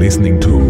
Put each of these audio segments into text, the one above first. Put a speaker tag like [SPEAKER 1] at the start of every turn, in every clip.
[SPEAKER 1] listening to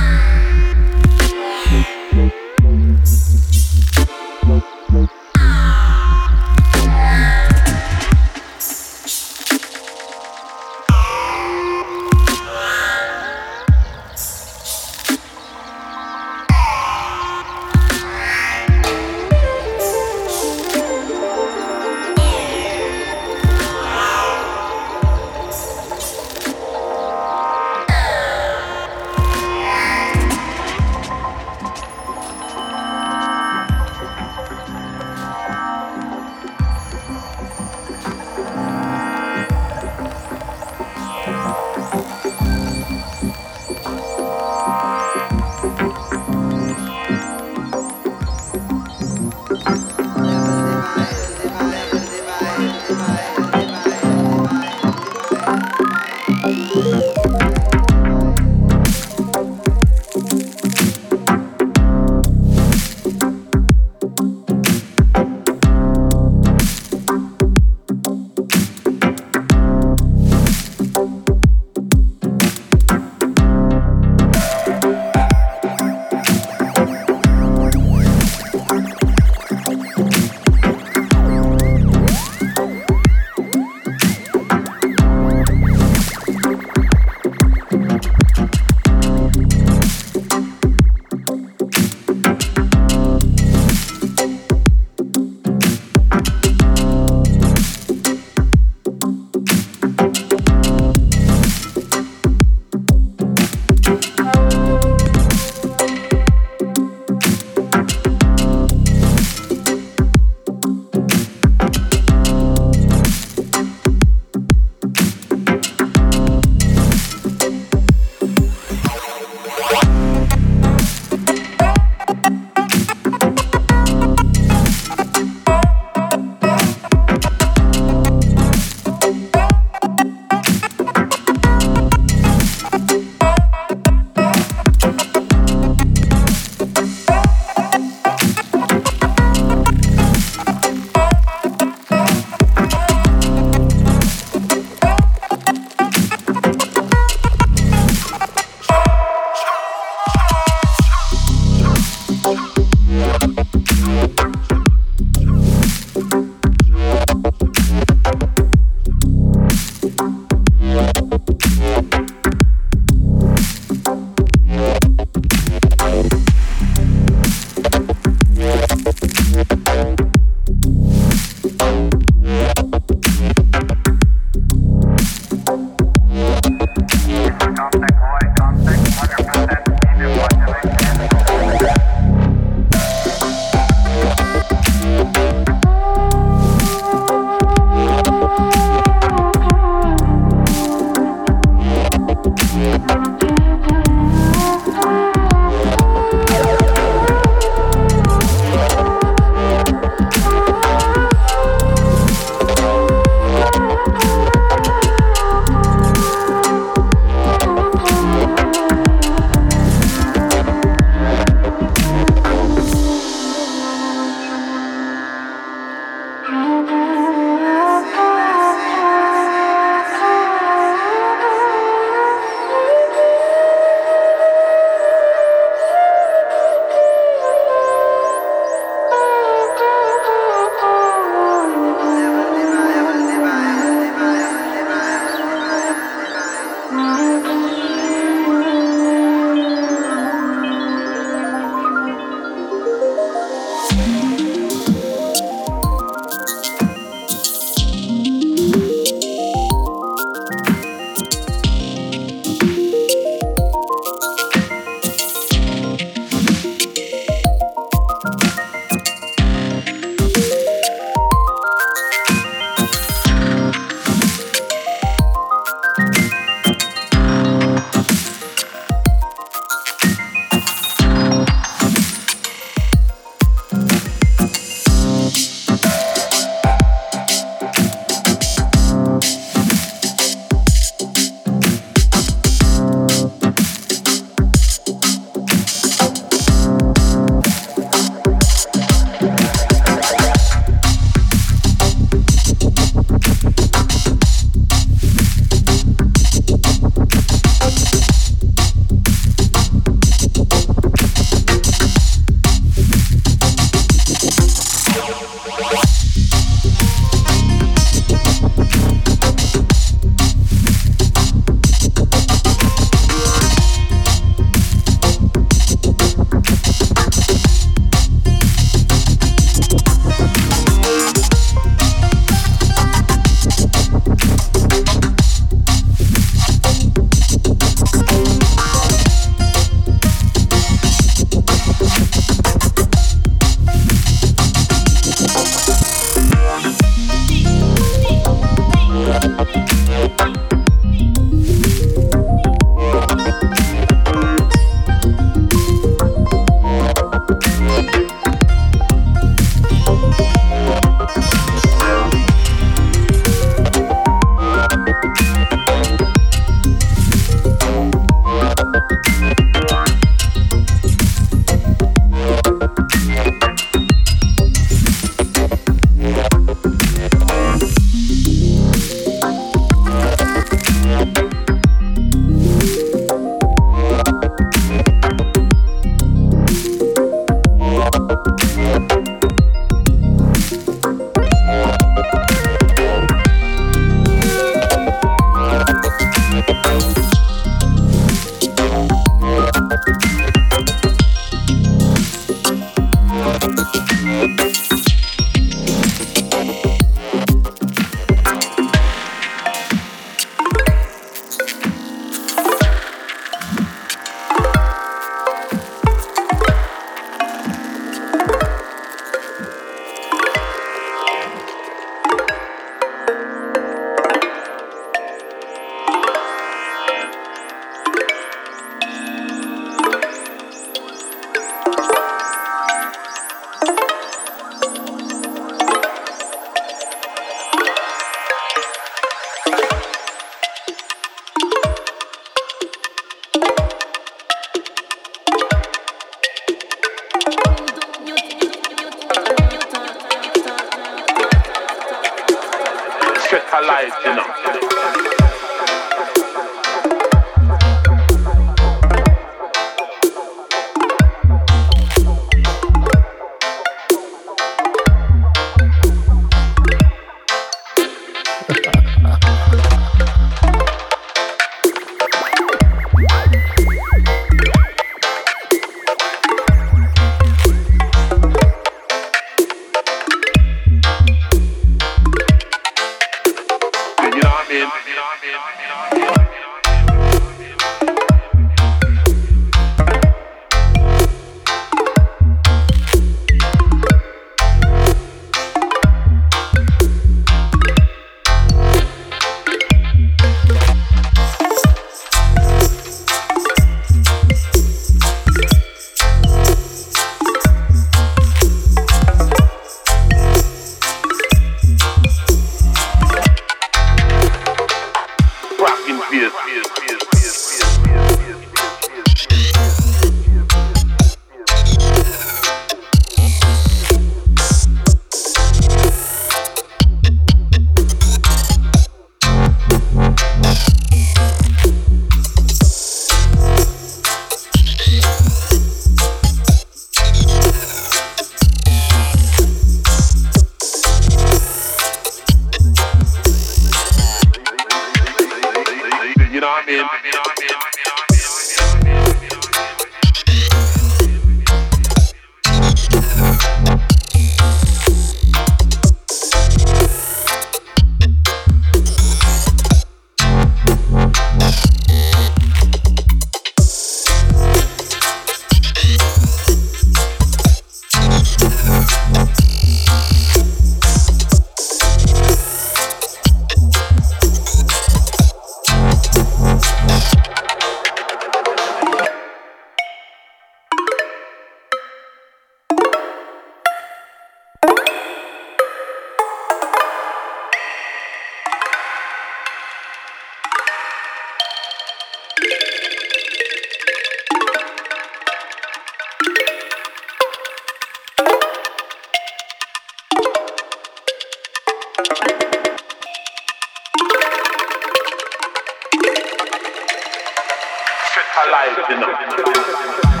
[SPEAKER 2] feel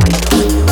[SPEAKER 2] Bye.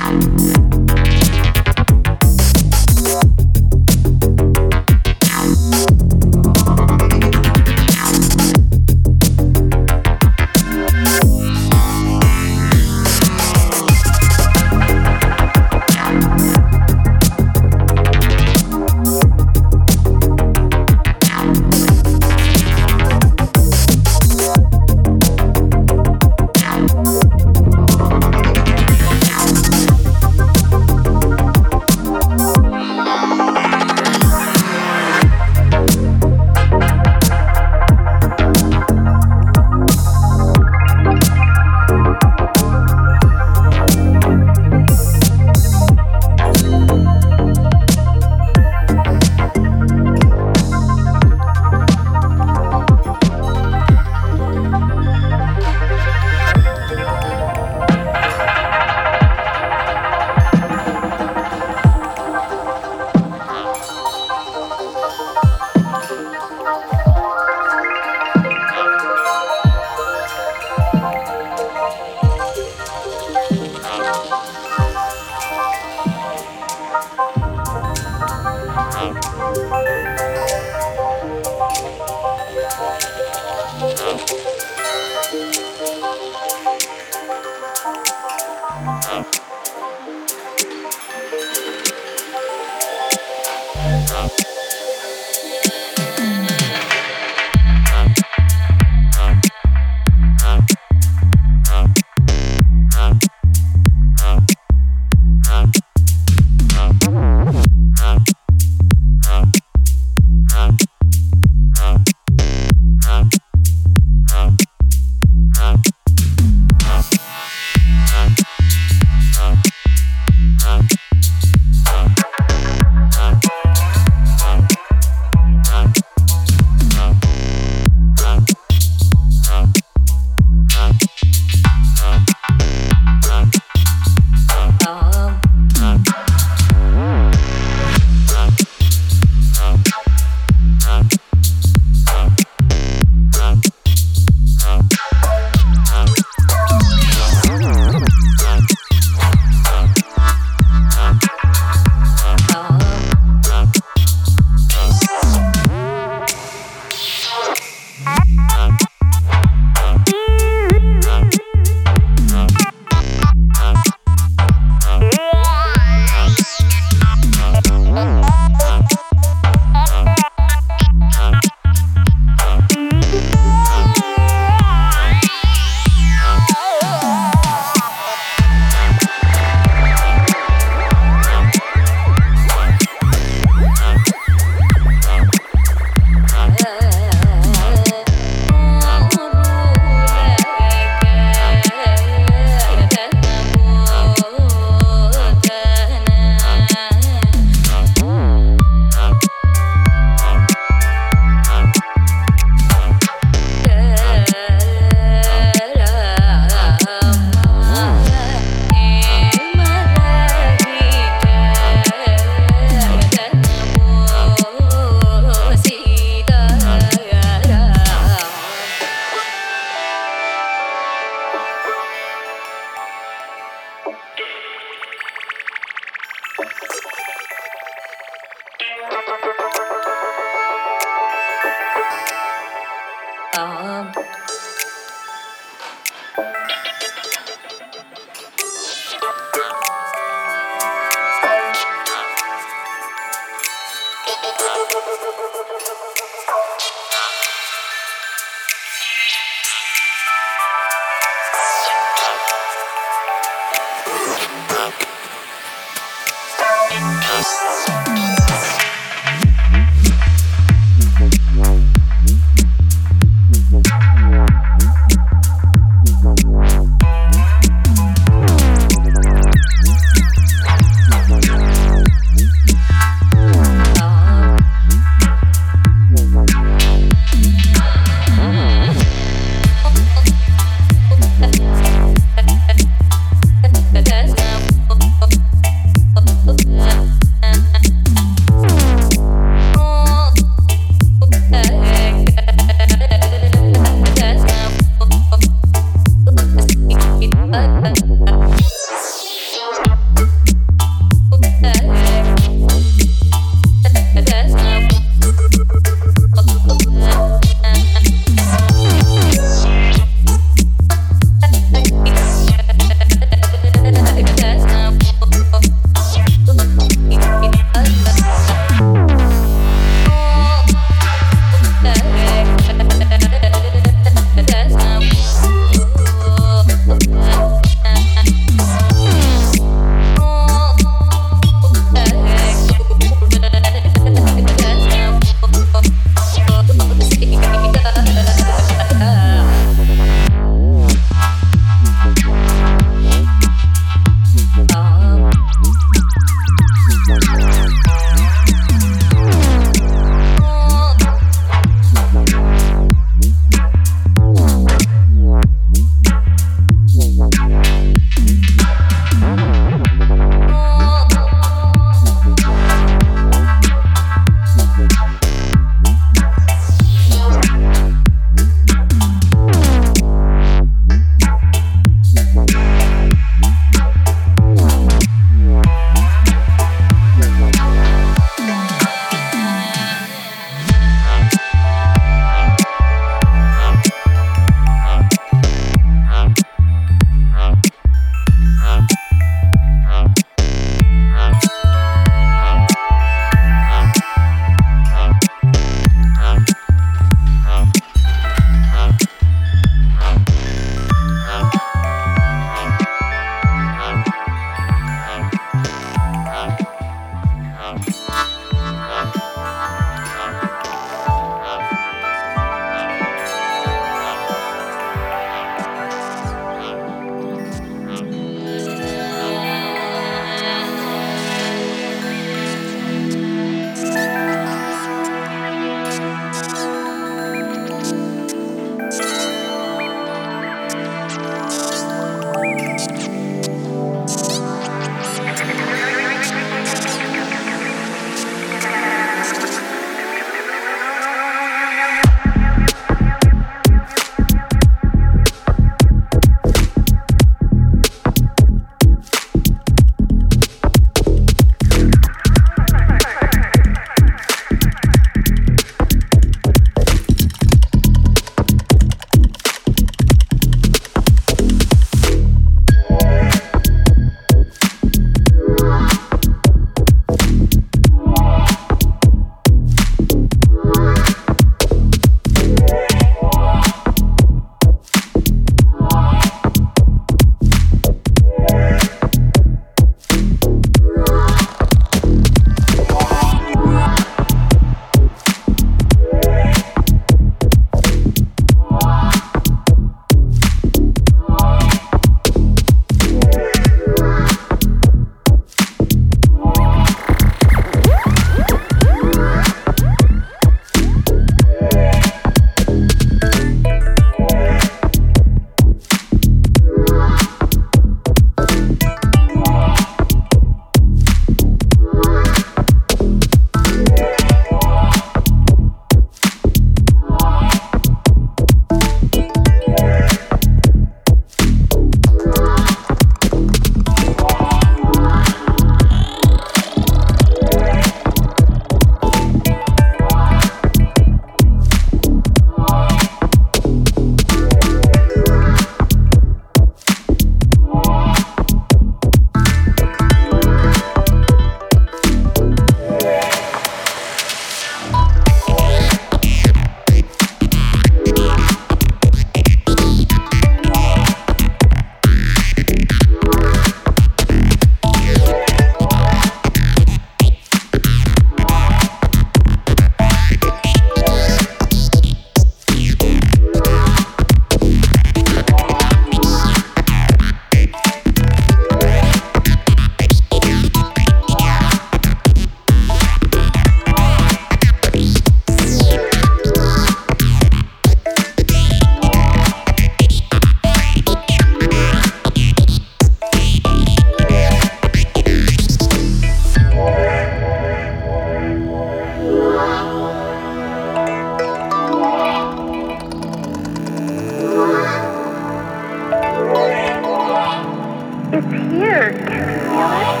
[SPEAKER 2] Here, can you feel it?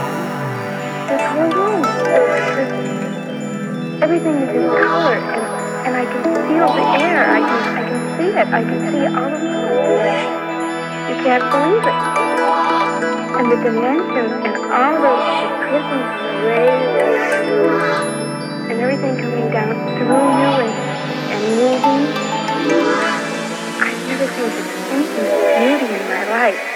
[SPEAKER 2] This whole room everything is in color, and, and I can feel the air. I can I can see it. I can see all of it. You can't believe it. And the dimensions and all those prisms rays and everything coming down through you and, and moving. I've never seen such infinite beauty in my life.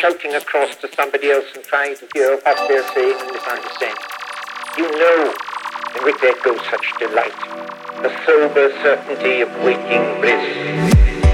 [SPEAKER 3] shouting across to somebody else and trying to hear what they're saying and misunderstand. You know in which there goes such delight, the sober certainty of waking bliss.